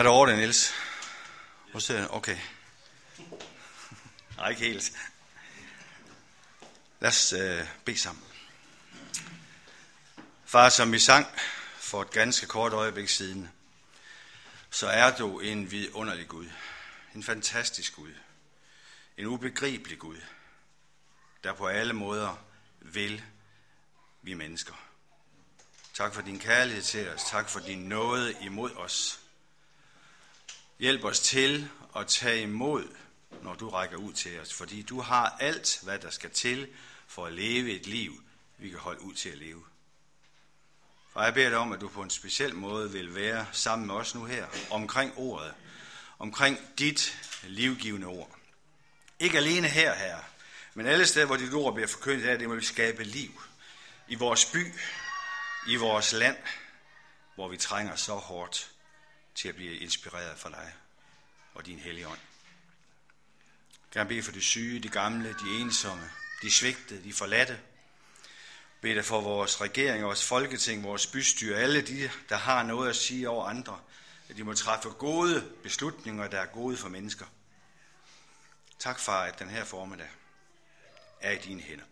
Er der over det, Niels? Hvor ser Okay. Nej, ikke helt. Lad os øh, bede sammen. Far, som vi sang for et ganske kort øjeblik siden, så er du en vidunderlig Gud. En fantastisk Gud. En ubegribelig Gud, der på alle måder vil vi mennesker. Tak for din kærlighed til os. Tak for din nåde imod os. Hjælp os til at tage imod, når du rækker ud til os, fordi du har alt, hvad der skal til for at leve et liv, vi kan holde ud til at leve. Og jeg beder dig om, at du på en speciel måde vil være sammen med os nu her, omkring ordet, omkring dit livgivende ord. Ikke alene her, her, men alle steder, hvor dit ord bliver forkyndt her, det må vi skabe liv. I vores by, i vores land, hvor vi trænger så hårdt til at blive inspireret for dig og din hellige ånd. Gerne bede for de syge, de gamle, de ensomme, de svigtede, de forladte. Bed dig for vores regering, vores folketing, vores bystyre, alle de, der har noget at sige over andre, at de må træffe gode beslutninger, der er gode for mennesker. Tak, far, at den her formiddag er i dine hænder.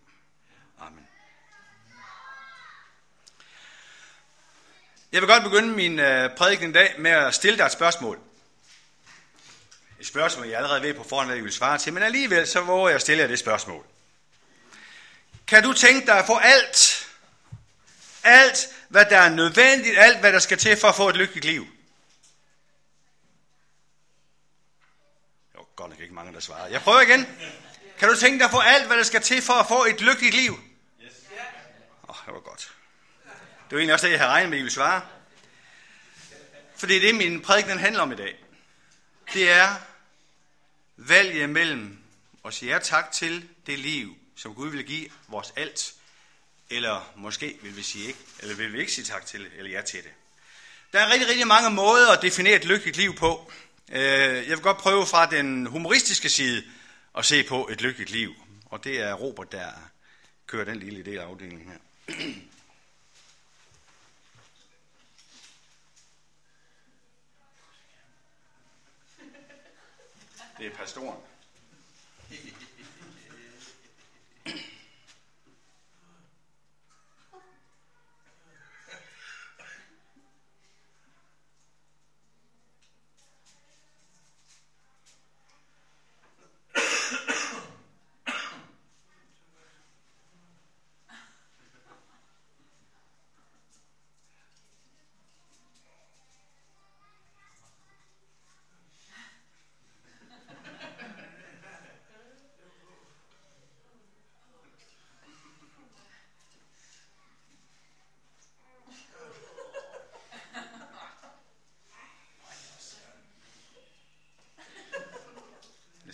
Amen. Jeg vil godt begynde min øh, prædiken i dag med at stille dig et spørgsmål. Et spørgsmål, jeg allerede ved på forhånd, hvad jeg vil svare til, men alligevel så våger jeg at stille jer det spørgsmål. Kan du tænke dig at få alt, alt hvad der er nødvendigt, alt hvad der skal til for at få et lykkeligt liv? Jo, godt nok ikke mange, der svarer. Jeg prøver igen. Kan du tænke dig at få alt, hvad der skal til for at få et lykkeligt liv? Åh, oh, det var godt. Det var egentlig også det, jeg havde regnet med, at I ville svare. For det er det, min prædiken handler om i dag. Det er valget mellem at sige ja tak til det liv, som Gud vil give vores alt, eller måske vil vi sige ikke, eller vil vi ikke sige tak til eller ja til det. Der er rigtig, rigtig mange måder at definere et lykkeligt liv på. Øh, jeg vil godt prøve fra den humoristiske side at se på et lykkeligt liv. Og det er Robert, der kører den lille del af afdelingen her. Det er pastoren.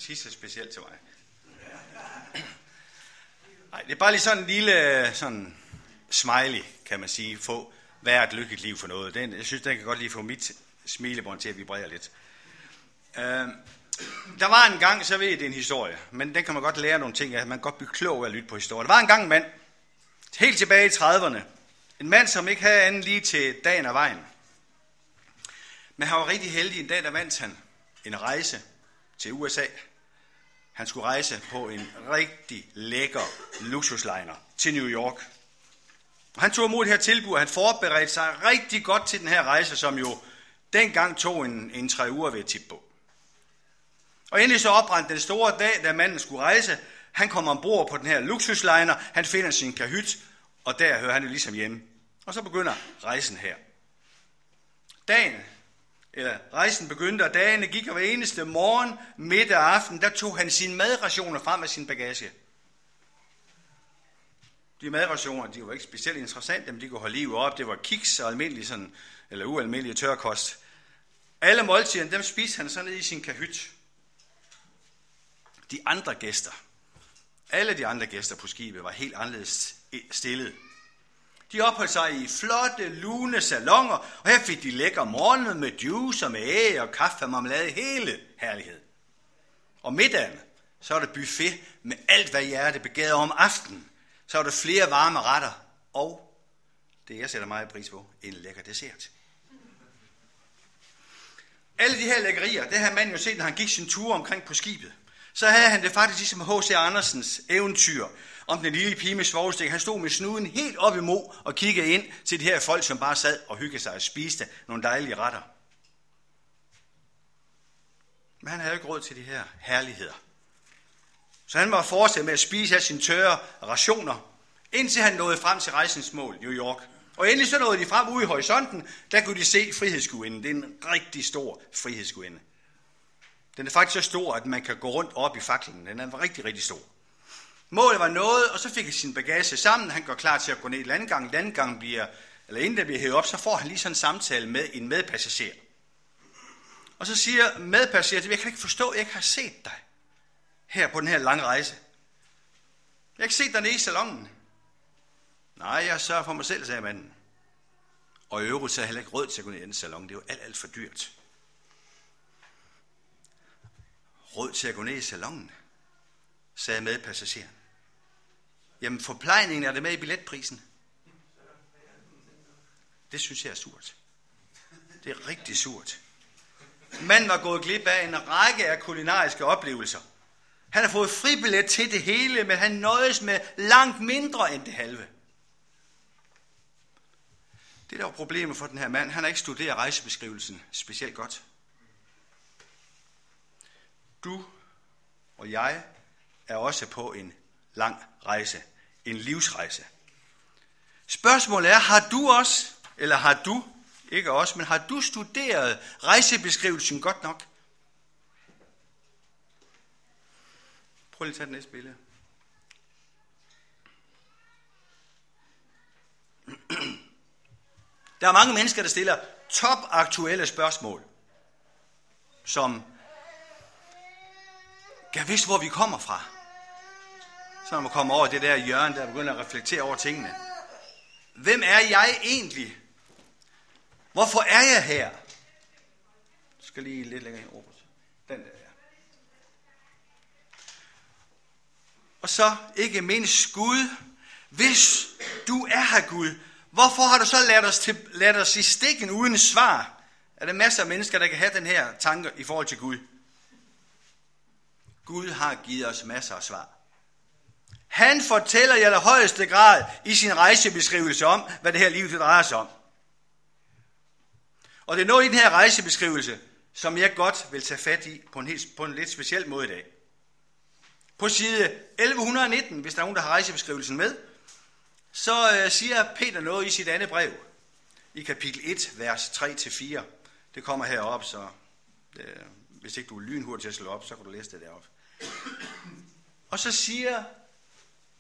Det specielt til mig. Nej, det er bare lige sådan en lille sådan smiley, kan man sige, få, hvad er et lykkeligt liv for noget. Den, jeg synes, den kan godt lige få mit smilebånd til at vibrere lidt. Øh, der var en gang, så ved jeg, det er en historie, men den kan man godt lære nogle ting af. Man kan godt blive klog af at lytte på historier. Der var en gang en mand, helt tilbage i 30'erne. En mand, som ikke havde anden lige til dagen og vejen. Men han var rigtig heldig. En dag, der vandt han en rejse til USA. Han skulle rejse på en rigtig lækker luksusliner til New York. Og han tog imod det her tilbud, og han forberedte sig rigtig godt til den her rejse, som jo dengang tog en, en tre uger ved tip på. Og endelig så opbrændte den store dag, da manden skulle rejse. Han kommer ombord på den her luksusliner, han finder sin kahyt, og der hører han jo ligesom hjemme. Og så begynder rejsen her. Dagen eller rejsen begyndte, og dagene gik, og hver eneste morgen, midt og aften, der tog han sine madrationer frem af sin bagage. De madrationer, de var ikke specielt interessante, men de kunne holde livet op. Det var kiks og almindelig sådan, eller ualmindelig tørkost. Alle måltiderne, dem spiste han så ned i sin kahyt. De andre gæster, alle de andre gæster på skibet var helt anderledes stillet. De opholdt sig i flotte, lune salonger, og her fik de lækker morgenmad med juice og med æg og kaffe og marmelade, hele herlighed. Og middagen, så var der buffet med alt, hvad hjertet begærede om aftenen. Så var der flere varme retter, og det jeg sætter meget pris på, en lækker dessert. Alle de her lækkerier, det havde man jo set, når han gik sin tur omkring på skibet. Så havde han det faktisk ligesom H.C. Andersens eventyr om den lille pige med svovlstik. Han stod med snuden helt op imod og kiggede ind til de her folk, som bare sad og hyggede sig og spiste nogle dejlige retter. Men han havde ikke råd til de her herligheder. Så han var fortsat med at spise af sine tørre rationer, indtil han nåede frem til rejsens mål, New York. Og endelig så nåede de frem ude i horisonten, der kunne de se frihedsgudinden. Det er en rigtig stor frihedsgudinde. Den er faktisk så stor, at man kan gå rundt op i faklen. Den er rigtig, rigtig stor. Målet var noget, og så fik han sin bagage sammen. Han går klar til at gå ned i landgangen. Landgangen bliver, eller inden der bliver hævet op, så får han lige sådan en samtale med en medpassager. Og så siger medpassageren, jeg kan ikke forstå, at jeg ikke har set dig her på den her lange rejse. Jeg har ikke set dig nede i salongen. Nej, jeg sørger for mig selv, sagde manden. Og i øvrigt så har heller ikke råd til at gå ned i den salon. Det er jo alt, alt for dyrt. Råd til at gå ned i salongen, sagde medpassageren. Jamen, forplejningen er det med i billetprisen. Det synes jeg er surt. Det er rigtig surt. Manden var gået glip af en række af kulinariske oplevelser. Han har fået fribillet til det hele, men han nøjes med langt mindre end det halve. Det der var problemet for den her mand, han har ikke studeret rejsebeskrivelsen specielt godt. Du og jeg er også på en lang rejse, en livsrejse. Spørgsmålet er, har du også, eller har du, ikke også, men har du studeret rejsebeskrivelsen godt nok? Prøv lige at tage det næste billede. Der er mange mennesker, der stiller topaktuelle spørgsmål, som kan vidste, hvor vi kommer fra. Så når man kommer over det der hjørne, der begynder at reflektere over tingene. Hvem er jeg egentlig? Hvorfor er jeg her? Jeg skal lige lidt længere hen, Robert. Den der, ja. Og så ikke mindst Gud. Hvis du er her, Gud, hvorfor har du så ladt os, til, ladt os i stikken uden svar? Er der masser af mennesker, der kan have den her tanke i forhold til Gud? Gud har givet os masser af svar. Han fortæller i allerhøjeste grad i sin rejsebeskrivelse om, hvad det her liv det drejer sig om. Og det er noget i den her rejsebeskrivelse, som jeg godt vil tage fat i på en, helt, på en lidt speciel måde i dag. På side 1119, hvis der er nogen, der har rejsebeskrivelsen med, så øh, siger Peter noget i sit andet brev, i kapitel 1, vers 3-4. Det kommer herop, så øh, hvis ikke du er lynhurtig til at slå op, så kan du læse det deroppe. Og så siger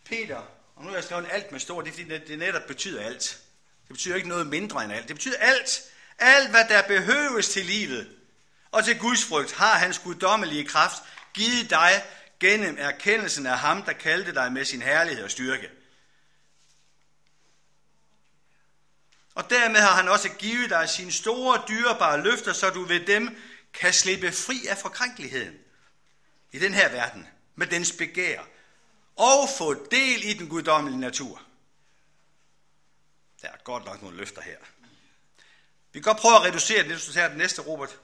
Peter, og nu har jeg skrevet alt med stor, det er fordi det netop betyder alt. Det betyder ikke noget mindre end alt. Det betyder alt. Alt, hvad der behøves til livet og til Guds frygt, har hans guddommelige kraft givet dig gennem erkendelsen af ham, der kaldte dig med sin herlighed og styrke. Og dermed har han også givet dig sine store, dyrebare løfter, så du ved dem kan slippe fri af forkrænkeligheden i den her verden med dens begær og få del i den guddommelige natur. Der er godt nok nogle løfter her. Vi kan godt prøve at reducere det, hvis du tager den næste, Robert.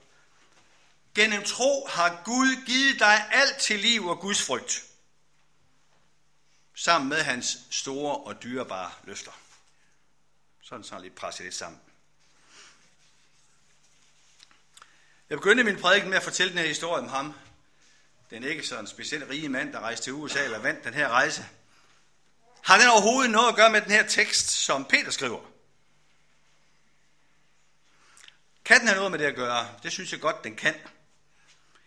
Gennem tro har Gud givet dig alt til liv og Guds frygt, sammen med hans store og dyrebare løfter. Sådan så lige presse det sammen. Jeg begyndte min prædiken med at fortælle den her historie om ham. Den ikke så en specielt rige mand, der rejste til USA eller vandt den her rejse. Har den overhovedet noget at gøre med den her tekst, som Peter skriver? Kan den have noget med det at gøre? Det synes jeg godt, den kan.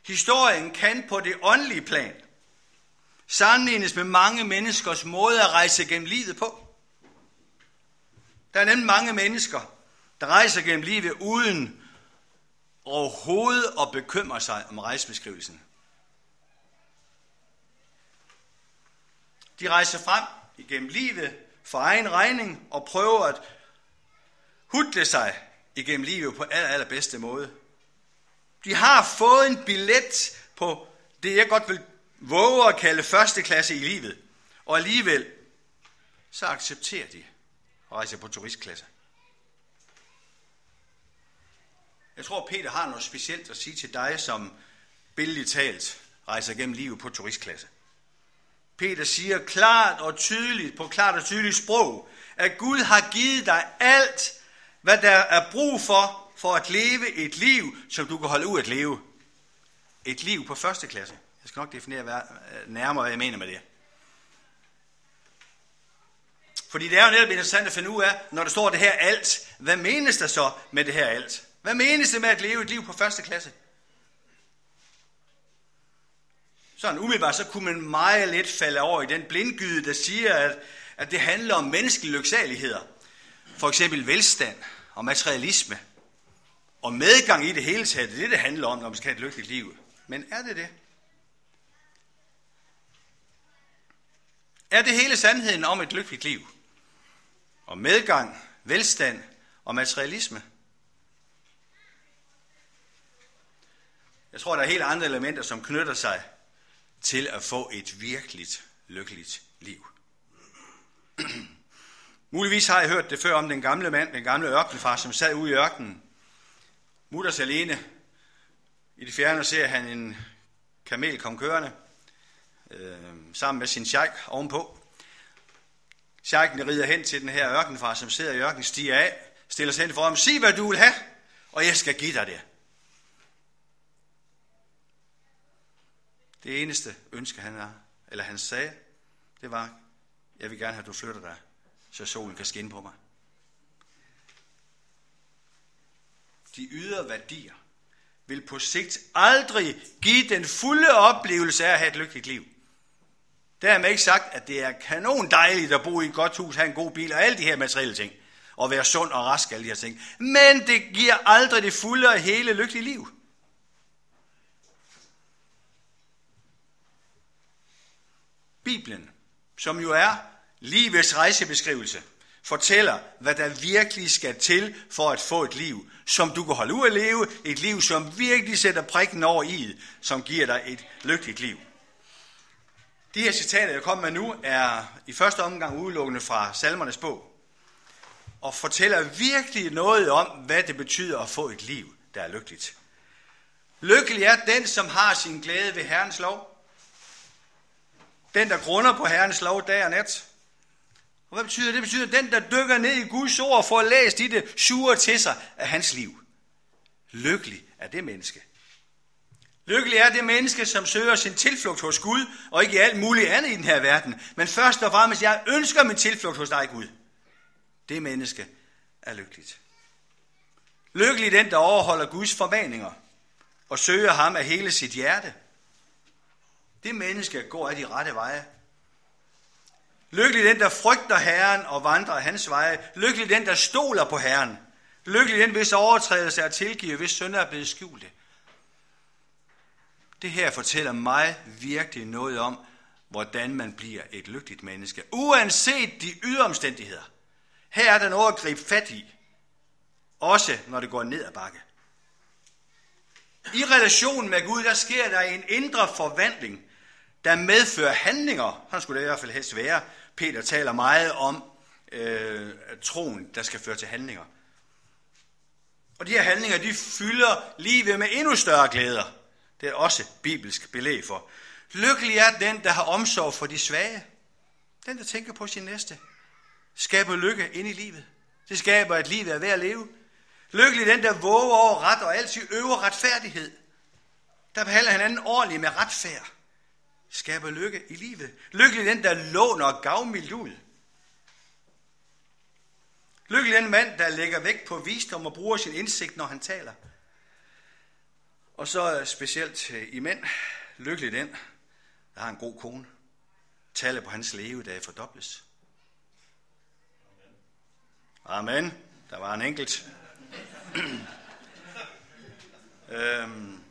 Historien kan på det åndelige plan sammenlignes med mange menneskers måde at rejse gennem livet på. Der er nemlig mange mennesker, der rejser gennem livet uden overhovedet at bekymre sig om rejsebeskrivelsen. De rejser frem igennem livet for egen regning og prøver at hudle sig igennem livet på aller, allerbedste måde. De har fået en billet på det, jeg godt vil våge at kalde første klasse i livet. Og alligevel, så accepterer de at rejse på turistklasse. Jeg tror, Peter har noget specielt at sige til dig, som billedligt talt rejser gennem livet på turistklasse. Peter siger klart og tydeligt, på klart og tydeligt sprog, at Gud har givet dig alt, hvad der er brug for, for at leve et liv, som du kan holde ud at leve. Et liv på første klasse. Jeg skal nok definere øh, nærmere, hvad jeg mener med det. Fordi det er jo netop interessant at finde ud af, når der står det her alt, hvad menes der så med det her alt? Hvad menes det med at leve et liv på første klasse? Sådan umiddelbart, så kunne man meget let falde over i den blindgyde, der siger, at, at det handler om menneskelige lyksaligheder. For eksempel velstand og materialisme. Og medgang i det hele taget, det er det, det handler om, når man skal have et lykkeligt liv. Men er det det? Er det hele sandheden om et lykkeligt liv? Og medgang, velstand og materialisme? Jeg tror, der er helt andre elementer, som knytter sig til at få et virkeligt lykkeligt liv. Muligvis har jeg hørt det før om den gamle mand, den gamle ørkenfar, som sad ude i ørkenen. Mutters alene. I det fjerne ser han en kamel kom kørende, øh, sammen med sin sheik ovenpå. Sheiken rider hen til den her ørkenfar, som sidder i ørkenen, stiger af, stiller sig hen for ham, sig hvad du vil have, og jeg skal give dig det. Det eneste ønske, han, er, eller han sagde, det var, jeg vil gerne have, at du flytter dig, så solen kan skinne på mig. De ydre værdier vil på sigt aldrig give den fulde oplevelse af at have et lykkeligt liv. Dermed ikke sagt, at det er kanon dejligt at bo i et godt hus, have en god bil og alle de her materielle ting. Og være sund og rask, alle de her ting. Men det giver aldrig det fulde og hele lykkelige liv. Bibelen, som jo er livets rejsebeskrivelse, fortæller, hvad der virkelig skal til for at få et liv, som du kan holde ud at leve, et liv, som virkelig sætter prikken over i, som giver dig et lykkeligt liv. De her citater, jeg kommer med nu, er i første omgang udelukkende fra salmernes bog, og fortæller virkelig noget om, hvad det betyder at få et liv, der er lykkeligt. Lykkelig er den, som har sin glæde ved Herrens lov, den, der grunder på Herrens lov dag og nat. Og hvad betyder det? Det betyder, den, der dykker ned i Guds ord og får læst i det, suger til sig af hans liv. Lykkelig er det menneske. Lykkelig er det menneske, som søger sin tilflugt hos Gud, og ikke i alt muligt andet i den her verden. Men først og fremmest, jeg ønsker min tilflugt hos dig, Gud. Det menneske er lykkeligt. Lykkelig den, der overholder Guds formaninger og søger ham af hele sit hjerte. Det menneske går af de rette veje. Lykkelig den, der frygter Herren og vandrer hans veje. Lykkelig den, der stoler på Herren. Lykkelig den, hvis overtrædelse er tilgivet, hvis synder er blevet skjulte. Det her fortæller mig virkelig noget om, hvordan man bliver et lykkeligt menneske. Uanset de ydre omstændigheder. Her er der noget at gribe fat i. Også når det går ned ad bakke. I relationen med Gud, der sker der en indre forvandling, der medfører handlinger. Han skulle det i hvert fald helst være. Peter taler meget om øh, troen, der skal føre til handlinger. Og de her handlinger, de fylder livet med endnu større glæder. Det er også bibelsk belæg for. Lykkelig er den, der har omsorg for de svage. Den, der tænker på sin næste. Skaber lykke ind i livet. Det skaber, at livet er værd at leve. Lykkelig den, der våger over ret og altid øver retfærdighed. Der behandler hinanden ordentligt med retfærd skaber lykke i livet. Lykkelig den, der låner gavmildt ud. Lykkelig den mand, der lægger vægt på visdom og bruger sin indsigt, når han taler. Og så specielt øh, i mænd, lykkelig den, der har en god kone. Tallet på hans levedage fordobles. Amen. Der var en enkelt. øhm,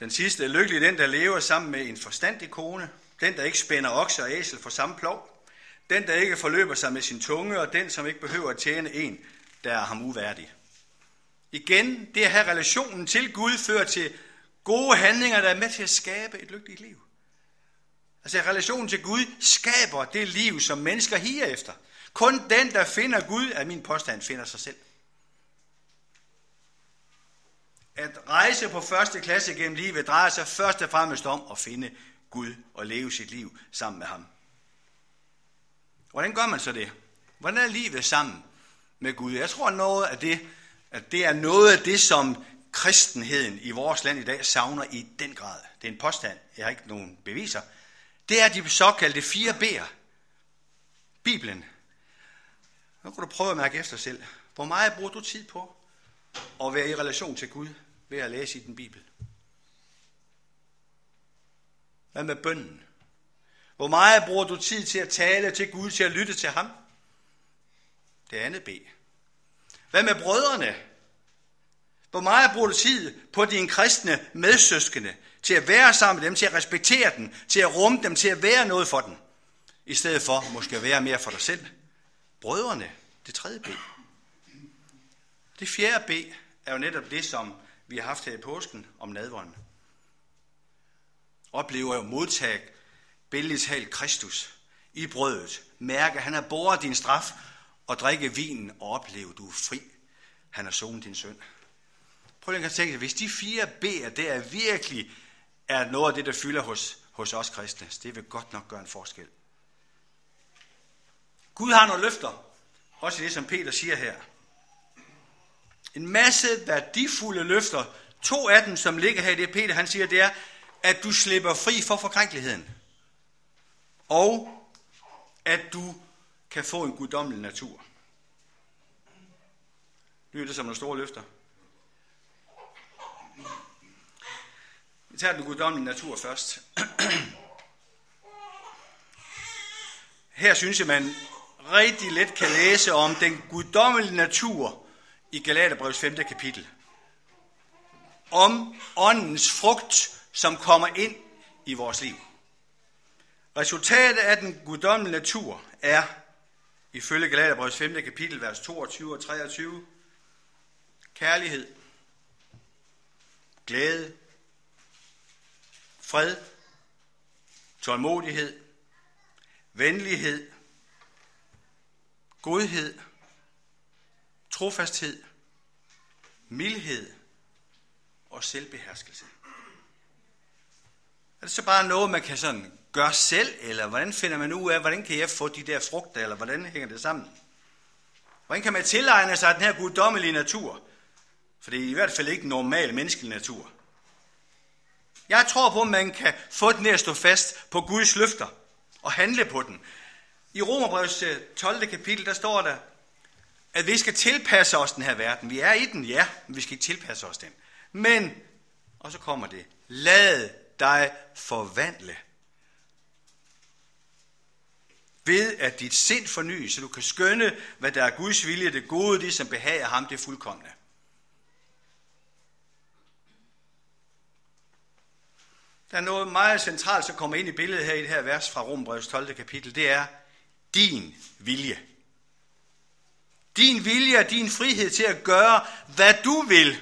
den sidste er lykkelig den, der lever sammen med en forstandig kone, den, der ikke spænder okse og æsel for samme plov, den, der ikke forløber sig med sin tunge, og den, som ikke behøver at tjene en, der er ham uværdig. Igen, det at have relationen til Gud fører til gode handlinger, der er med til at skabe et lykkeligt liv. Altså relationen til Gud skaber det liv, som mennesker higer efter. Kun den, der finder Gud, er min påstand, finder sig selv. At rejse på første klasse gennem livet drejer sig først og fremmest om at finde Gud og leve sit liv sammen med ham. Hvordan gør man så det? Hvordan er livet sammen med Gud? Jeg tror noget af det, at det er noget af det, som kristenheden i vores land i dag savner i den grad. Det er en påstand, jeg har ikke nogen beviser. Det er de såkaldte fire B'er. Bibelen. Nu kan du prøve at mærke efter selv. Hvor meget bruger du tid på at være i relation til Gud ved at læse i den Bibel? Hvad med bønden? Hvor meget bruger du tid til at tale til Gud, til at lytte til ham? Det andet B. Hvad med brødrene? Hvor meget bruger du tid på dine kristne medsøskende, til at være sammen med dem, til at respektere dem, til at rumme dem, til at være noget for dem, i stedet for måske at være mere for dig selv? Brødrene, det tredje B. Det fjerde B er jo netop det, som vi har haft her i påsken om nadvånden. Oplever jo modtag billedligt talt Kristus i brødet. Mærke, han har båret din straf og drikke vinen og opleve, du er fri. Han har sonet din synd. Prøv lige at tænke, hvis de fire B'er der virkelig er noget af det, der fylder hos, hos os kristne, det vil godt nok gøre en forskel. Gud har nogle løfter, også det, som Peter siger her. En masse værdifulde løfter. To af dem, som ligger her i det, Peter han siger, det er, at du slipper fri for forkrænkeligheden. Og at du kan få en guddommelig natur. Lyder det som nogle store løfter? Vi tager den guddommelige natur først. Her synes jeg, man rigtig let kan læse om den guddommelige natur i Galaterbrevs 5. kapitel. Om åndens frugt, som kommer ind i vores liv. Resultatet af den guddommelige natur er, ifølge Galaterbrevs 5. kapitel, vers 22 og 23, kærlighed, glæde, fred, tålmodighed, venlighed, godhed, trofasthed, mildhed og selvbeherskelse. Er det så bare noget, man kan sådan gøre selv, eller hvordan finder man ud af, hvordan kan jeg få de der frugter, eller hvordan hænger det sammen? Hvordan kan man tilegne sig den her guddommelige natur? For det er i hvert fald ikke normal menneskelig natur. Jeg tror på, at man kan få den at stå fast på Guds løfter og handle på den. I Romerbrevs 12. Øh, kapitel, der står der, at vi skal tilpasse os den her verden. Vi er i den, ja, men vi skal ikke tilpasse os den. Men, og så kommer det, lad dig forvandle ved at dit sind fornyes, så du kan skønne, hvad der er Guds vilje, det gode, det som behager ham, det fuldkommende. Der er noget meget centralt, som kommer ind i billedet her i det her vers fra Rombrevs 12. kapitel. Det er din vilje. Din vilje og din frihed til at gøre, hvad du vil,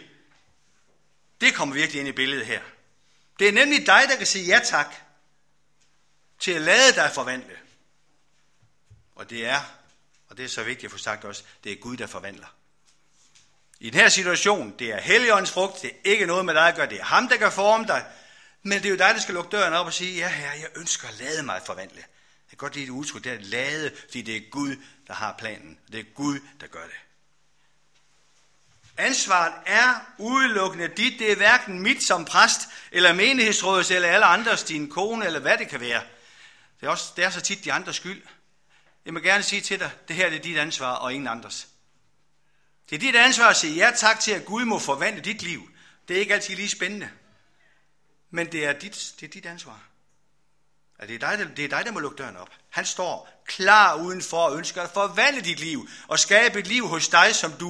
det kommer virkelig ind i billedet her. Det er nemlig dig, der kan sige ja tak til at lade dig forvandle. Og det er, og det er så vigtigt at få sagt også, det er Gud, der forvandler. I den her situation, det er Helligåndens frugt, det er ikke noget med dig at gøre, det er ham, der kan forme dig, men det er jo dig, der skal lukke døren op og sige, ja herre, jeg ønsker at lade mig forvandle. Jeg kan godt lide det udtryk, det er at lade, fordi det er Gud, der har planen. Det er Gud, der gør det. Ansvaret er udelukkende dit. Det er hverken mit som præst, eller menighedsrådets, eller alle andres, din kone, eller hvad det kan være. Det er, også, det er så tit de andres skyld. Jeg må gerne sige til dig, det her det er dit ansvar og ingen andres. Det er dit ansvar at sige ja tak til, at Gud må forvandle dit liv. Det er ikke altid lige spændende. Men det er dit, det er dit ansvar. At det, er dig, der, det er dig, der må lukke døren op. Han står klar udenfor og ønsker at forvandle dit liv og skabe et liv hos dig, som du,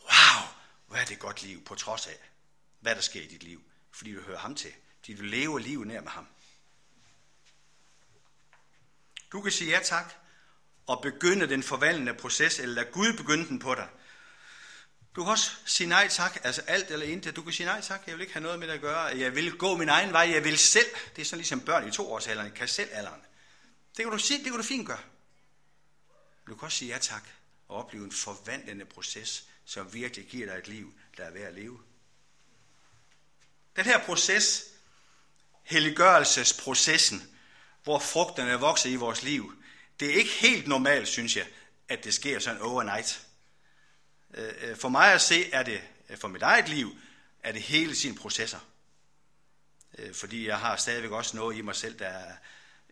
wow, hvad er det godt liv, på trods af, hvad der sker i dit liv. Fordi du hører ham til. Fordi du lever livet nær med ham. Du kan sige ja tak og begynde den forvandlende proces, eller lad Gud begynde den på dig. Du kan også sige nej tak, altså alt eller intet. Du kan sige nej tak, jeg vil ikke have noget med det at gøre. Jeg vil gå min egen vej, jeg vil selv. Det er sådan ligesom børn i toårsalderen, kan selv alderen. Det kan du sige, det kan du fint gøre. Du kan også sige ja tak og opleve en forvandlende proces, som virkelig giver dig et liv, der er værd at leve. Den her proces, helliggørelsesprocessen, hvor frugterne vokser i vores liv, det er ikke helt normalt, synes jeg, at det sker sådan overnight. Øh, øh, for mig at se, er det, øh, for mit eget liv, er det hele sine processer. Fordi jeg har stadigvæk også noget i mig selv, der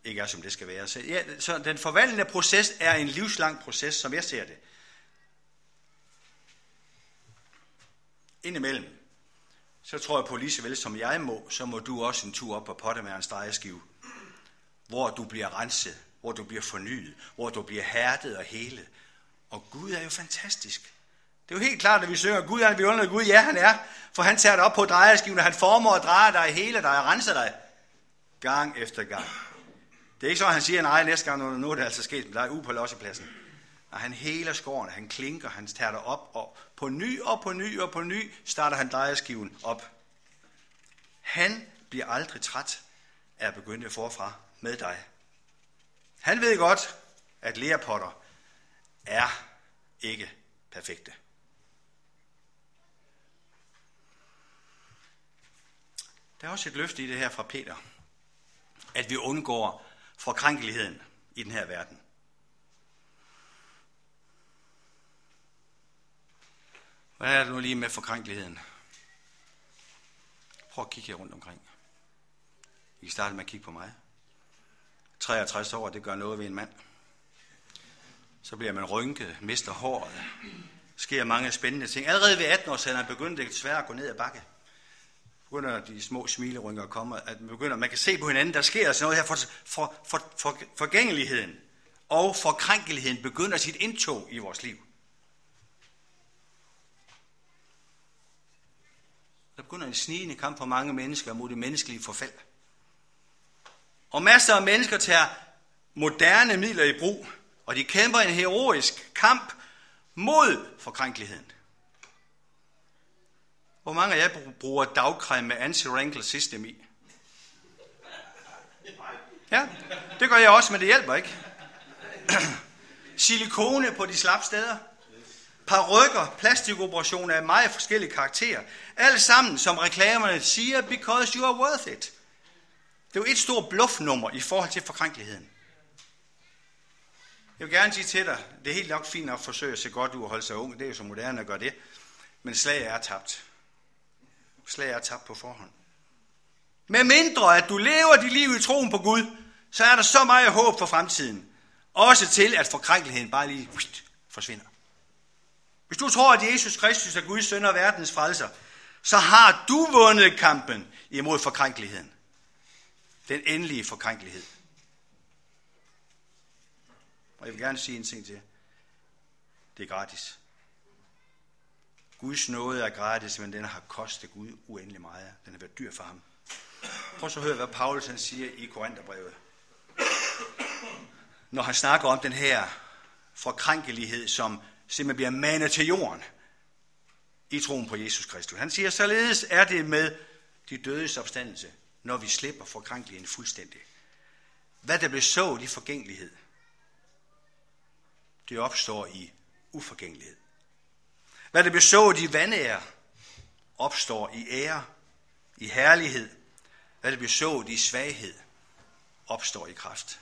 ikke er, som det skal være. Så, ja, så den forvandlende proces er en livslang proces, som jeg ser det. Indimellem, så tror jeg på lige så vel som jeg må, så må du også en tur op på pottemærens drejeskive, hvor du bliver renset, hvor du bliver fornyet, hvor du bliver hærdet og hele. Og Gud er jo fantastisk. Det er jo helt klart, at vi synger, Gud er en vidunderlig Gud. Ja, han er, for han tager dig op på drejeskiven, og han former og drejer dig hele dig og renser dig. Gang efter gang. Det er ikke så, at han siger, nej, næste gang, nu er det altså sket med dig ude på lossepladsen. Og han heler skåren, han klinker, han tager dig op, og på ny og på ny og på ny starter han drejeskiven op. Han bliver aldrig træt af at begynde forfra med dig. Han ved godt, at lærpotter er ikke perfekte. Der er også et løfte i det her fra Peter, at vi undgår forkrænkeligheden i den her verden. Hvad er det nu lige med forkrænkeligheden? Prøv at kigge her rundt omkring. I kan starte med at kigge på mig. 63 år, det gør noget ved en mand. Så bliver man rynket, mister håret, sker mange spændende ting. Allerede ved 18 år, han begyndte det desværre at gå ned ad bakke. Begynder de små smilerynker at komme, at man begynder, man kan se på hinanden, der sker altså noget her, for, for, for, for forgængeligheden og forkrænkeligheden begynder sit indtog i vores liv. Der begynder en snigende kamp for mange mennesker mod det menneskelige forfald. Og masser af mennesker tager moderne midler i brug, og de kæmper en heroisk kamp mod forkrænkeligheden. Hvor mange af jer bruger dagcreme med anti-wrinkle system i? Ja, det gør jeg også, men det hjælper ikke. Silikone på de slap steder. Parrykker, plastikoperationer af meget forskellige karakterer. Alt sammen, som reklamerne siger, because you are worth it. Det er jo et stort bluffnummer i forhold til forkrænkeligheden. Jeg vil gerne sige til dig, det er helt nok fint at forsøge at se godt ud og holde sig ung. Det er jo så moderne at gøre det. Men slaget er tabt. Slaget er tabt på forhånd. Med mindre at du lever dit liv i troen på Gud, så er der så meget håb for fremtiden. Også til, at forkrænkeligheden bare lige forsvinder. Hvis du tror, at Jesus Kristus er Guds søn og verdens frelser, så har du vundet kampen imod forkrænkeligheden. Den endelige forkrænkelighed. Og jeg vil gerne sige en ting til. Det er gratis. Guds nåde er gratis, men den har kostet Gud uendelig meget. Den har været dyr for ham. Prøv så at høre, hvad Paulus han siger i Korintherbrevet. Når han snakker om den her forkrænkelighed, som simpelthen bliver manet til jorden i troen på Jesus Kristus. Han siger, således er det med de dødes opstandelse, når vi slipper forkrænkeligheden fuldstændig. Hvad der blev sået i forgængelighed, det opstår i uforgængelighed. Hvad der blev sået i vandære, opstår i ære, i herlighed. Hvad der blev sået i svaghed, opstår i kraft.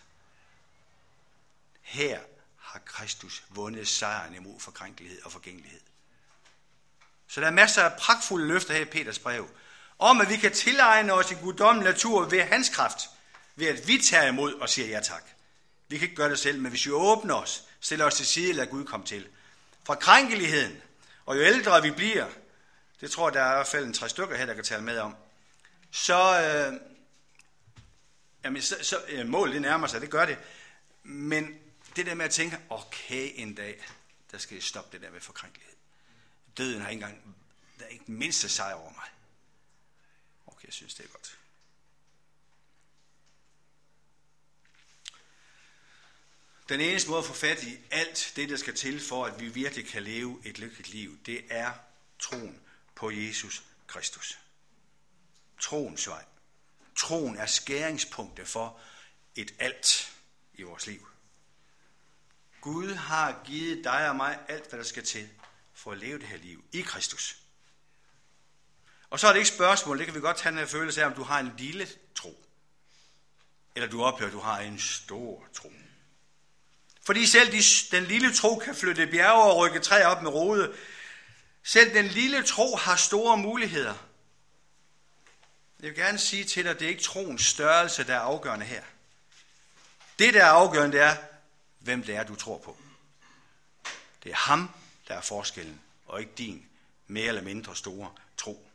Her har Kristus vundet sejren imod forkrænkelighed og forgængelighed. Så der er masser af pragtfulde løfter her i Peters brev, om at vi kan tilegne os en guddommelig natur ved hans kraft, ved at vi tager imod og siger ja tak. Vi kan ikke gøre det selv, men hvis vi åbner os, stiller os til side, lader Gud komme til. Fra krænkeligheden, og jo ældre vi bliver, det tror jeg, der er i hvert fald en tre stykker her, der kan tale med om, så, øh, jamen, så, så øh, målet det nærmer sig, det gør det. Men det der med at tænke, okay, en dag, der skal jeg stoppe det der med forkrænkelighed. Døden har ikke engang, der er ikke mindste sejr over mig. Okay, jeg synes, det er godt. Den eneste måde at få fat i alt det, der skal til for, at vi virkelig kan leve et lykkeligt liv, det er troen på Jesus Kristus. Troens vej. Troen er skæringspunktet for et alt i vores liv. Gud har givet dig og mig alt, hvad der skal til for at leve det her liv i Kristus. Og så er det ikke spørgsmål, det kan vi godt tage den her følelse af, om du har en lille tro. Eller du oplever, at du har en stor tro. Fordi selv de, den lille tro kan flytte bjerge og rykke træer op med rode. Selv den lille tro har store muligheder. Jeg vil gerne sige til dig, at det er ikke troens størrelse, der er afgørende her. Det, der er afgørende, det er, hvem det er, du tror på. Det er ham, der er forskellen, og ikke din mere eller mindre store tro.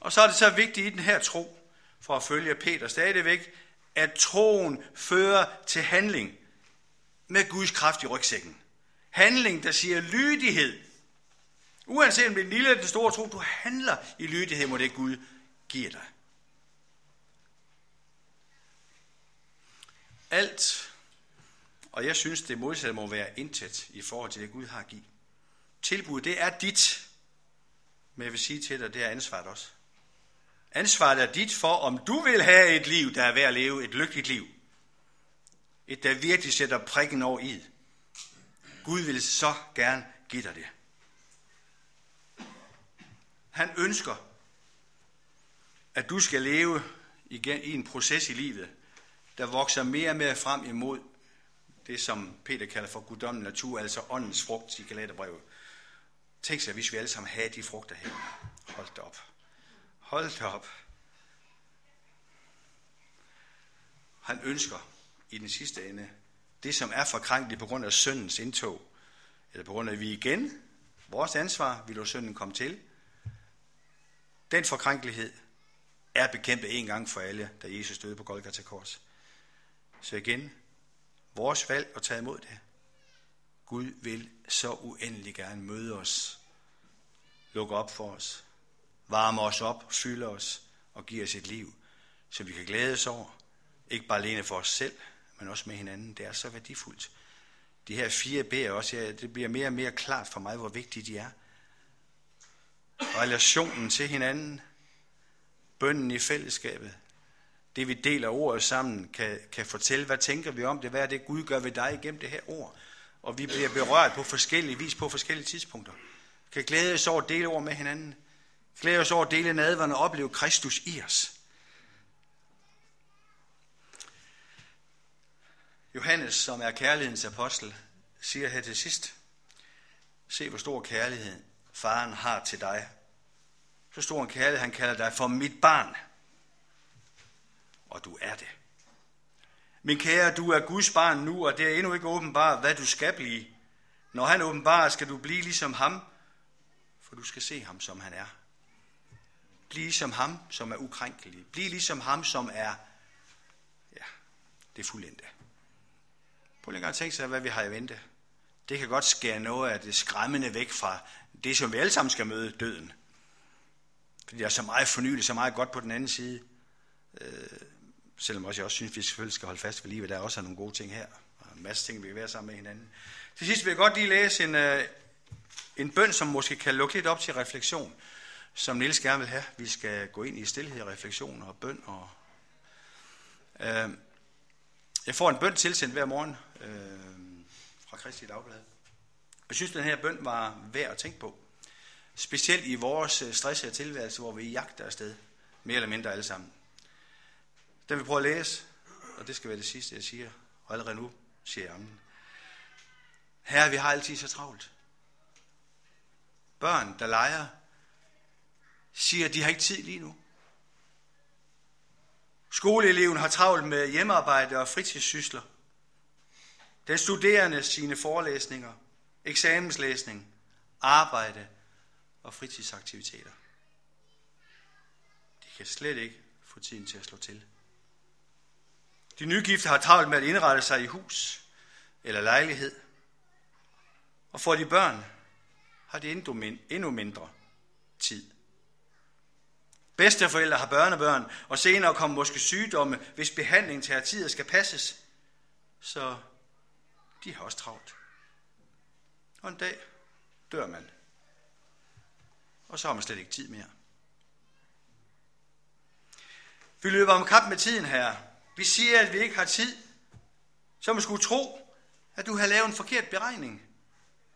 Og så er det så vigtigt i den her tro, for at følge Peter stadigvæk, at troen fører til handling med Guds kraft i rygsækken. Handling, der siger lydighed. Uanset om det er lille eller den store tro, du handler i lydighed mod det Gud giver dig. Alt, og jeg synes det modsatte må være intet i forhold til det Gud har givet. Tilbud, det er dit, men jeg vil sige til dig, det er ansvaret også. Ansvaret er dit for, om du vil have et liv, der er værd at leve, et lykkeligt liv. Et, der virkelig sætter prikken over i. Gud vil så gerne give dig det. Han ønsker, at du skal leve igen i en proces i livet, der vokser mere og mere frem imod det, som Peter kalder for guddommelig natur, altså åndens frugt i Galaterbrevet. Tænk sig, hvis vi alle sammen havde de frugter her. Hold da op. Hold da op. Han ønsker i den sidste ende, det som er forkrænkeligt på grund af syndens indtog, eller på grund af, at vi igen, vores ansvar, vi lå synden komme til, den forkrænkelighed er bekæmpet en gang for alle, da Jesus døde på Golgata Kors. Så igen, vores valg at tage imod det. Gud vil så uendelig gerne møde os, lukke op for os, varme os op, fylde os og give os et liv, som vi kan glæde os over. Ikke bare alene for os selv, men også med hinanden. Det er så værdifuldt. De her fire B'er også, ja, det bliver mere og mere klart for mig, hvor vigtige de er. Relationen til hinanden, bønden i fællesskabet, det vi deler ordet sammen, kan, kan fortælle, hvad tænker vi om det, hvad er det Gud gør ved dig igennem det her ord. Og vi bliver berørt på forskellige vis på forskellige tidspunkter. Kan glæde os over at dele ord med hinanden. Glæde os over at dele nadverne og opleve Kristus i os. Johannes, som er kærlighedens apostel, siger her til sidst, se hvor stor kærlighed faren har til dig. Så stor en kærlighed, han kalder dig for mit barn. Og du er det. Min kære, du er Guds barn nu, og det er endnu ikke åbenbart, hvad du skal blive. Når han åbenbarer, skal du blive ligesom ham, for du skal se ham, som han er. Bliv ligesom ham, som er ukrænkelig. Bliv ligesom ham, som er, ja, det fuldendte. Prøv lige at tænke sig, hvad vi har i vente. Det kan godt skære noget af det skræmmende væk fra det, som vi alle sammen skal møde, døden. Fordi der er så meget fornyelse, så meget godt på den anden side. Øh, selvom også jeg også synes, at vi selvfølgelig skal holde fast ved livet. Der er også nogle gode ting her. Og en masse ting, vi kan være sammen med hinanden. Til sidst vil jeg godt lige læse en, øh, en bøn, som måske kan lukke lidt op til refleksion, som Niels gerne vil have. Vi skal gå ind i stillhed, refleksion og bøn. Og, øh, jeg får en bøn tilsendt hver morgen øh, fra Kristi Dagblad. Jeg synes, den her bøn var værd at tænke på. Specielt i vores øh, stressede tilværelse, hvor vi jagter afsted, mere eller mindre alle sammen. Den vil prøve at læse, og det skal være det sidste, jeg siger. Og allerede nu siger jeg amen. Herre, vi har altid så travlt. Børn, der leger, siger, at de har ikke tid lige nu. Skoleeleven har travlt med hjemmearbejde og fritidssysler. Den studerende sine forelæsninger, eksamenslæsning, arbejde og fritidsaktiviteter. De kan slet ikke få tiden til at slå til. De nygifte har travlt med at indrette sig i hus eller lejlighed. Og for de børn har de endnu mindre tid. Bedsteforældre har børnebørn, og senere kommer måske sygdomme, hvis behandling tager tid og skal passes. Så de har også travlt. Og en dag dør man. Og så har man slet ikke tid mere. Vi løber om kap med tiden her. Vi siger, at vi ikke har tid. Så man skulle tro, at du har lavet en forkert beregning.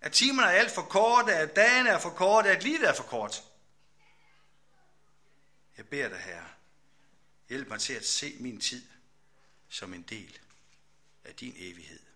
At timerne er alt for korte, at dagen er for korte, at livet er for kort. Jeg beder dig, Herre, hjælp mig til at se min tid som en del af din evighed.